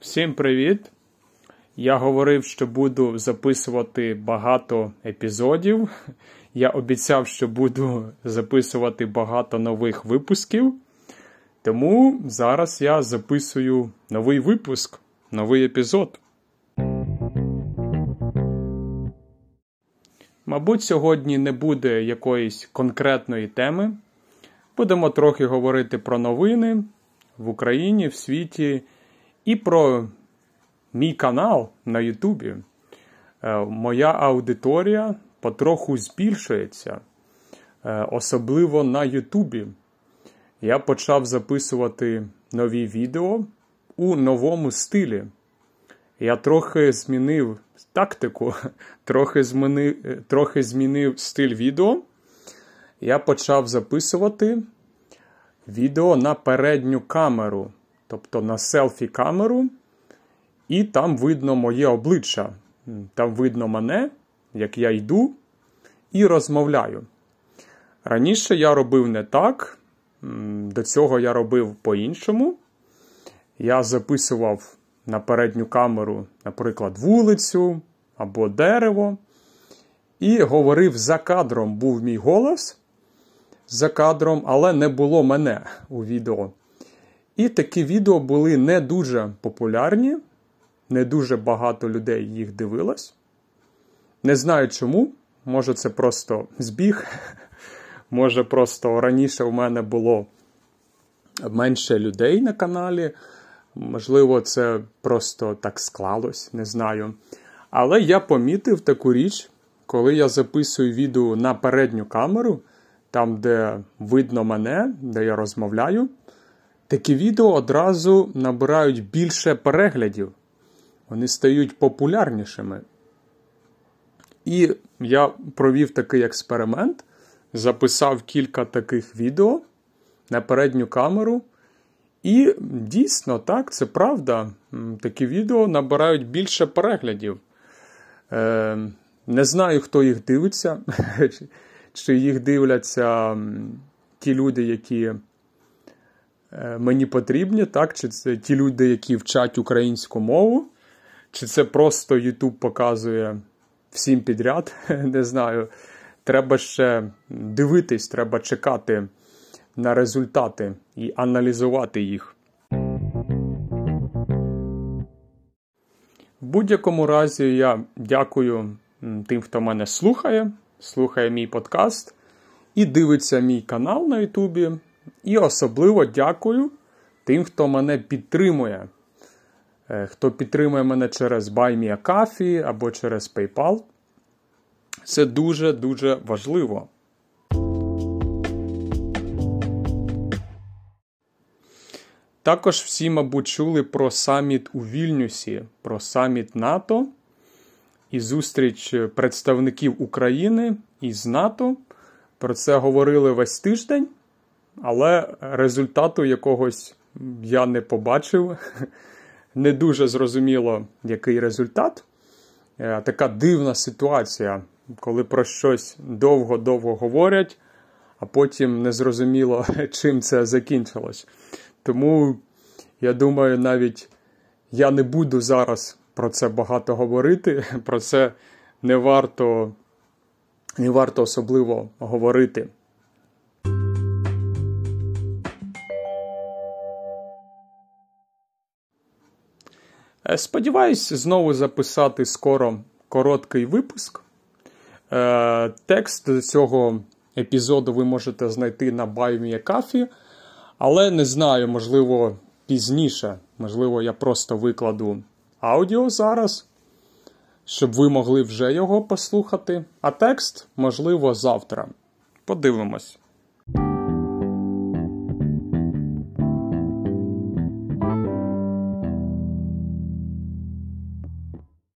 Всім привіт! Я говорив, що буду записувати багато епізодів. Я обіцяв, що буду записувати багато нових випусків. Тому зараз я записую новий випуск, новий епізод. Мабуть, сьогодні не буде якоїсь конкретної теми. Будемо трохи говорити про новини в Україні, в світі і про мій канал на Ютубі. Е, моя аудиторія потроху збільшується, е, особливо на Ютубі. Я почав записувати нові відео у новому стилі. Я трохи змінив тактику, трохи змінив, трохи змінив стиль відео. Я почав записувати відео на передню камеру, тобто на селфі-камеру, і там видно моє обличчя. Там видно мене, як я йду і розмовляю. Раніше я робив не так, до цього я робив по-іншому. Я записував на передню камеру, наприклад, вулицю або дерево. І говорив за кадром був мій голос за кадром, але не було мене у відео. І такі відео були не дуже популярні, не дуже багато людей їх дивилось. Не знаю чому. Може, це просто збіг. Може, просто раніше у мене було менше людей на каналі. Можливо, це просто так склалось, не знаю. Але я помітив таку річ, коли я записую відео на передню камеру, там, де видно мене, де я розмовляю, такі відео одразу набирають більше переглядів. Вони стають популярнішими. І я провів такий експеримент, записав кілька таких відео на передню камеру. І дійсно, так, це правда. Такі відео набирають більше переглядів. Е, Не знаю, хто їх дивиться, чи їх дивляться ті люди, які е, мені потрібні, так, чи це ті люди, які вчать українську мову, чи це просто YouTube показує всім підряд. Не знаю. Треба ще дивитись, треба чекати на результати і аналізувати їх. В будь-якому разі я дякую тим, хто мене слухає, слухає мій подкаст і дивиться мій канал на Ютубі. І особливо дякую тим, хто мене підтримує. Е, хто підтримує мене через BuyMeACoffee або через PayPal. Це дуже-дуже важливо. Також всі, мабуть, чули про саміт у Вільнюсі, про саміт НАТО і зустріч представників України із НАТО. Про це говорили весь тиждень, але результату якогось я не побачив. Не дуже зрозуміло, який результат. Е, така дивна ситуація, коли про щось довго-довго говорять, а потім не зрозуміло, чим це закінчилось. Тому, я думаю, навіть я не буду зараз про це багато говорити. Про це не варто, не варто особливо говорити. Е, сподіваюсь, знову записати скоро короткий випуск. Е, текст цього епізоду ви можете знайти на BuyMeACoffee. Але не знаю, можливо, пізніше. Можливо, я просто викладу аудіо зараз, щоб ви могли вже його послухати. А текст, можливо, завтра. Подивимось.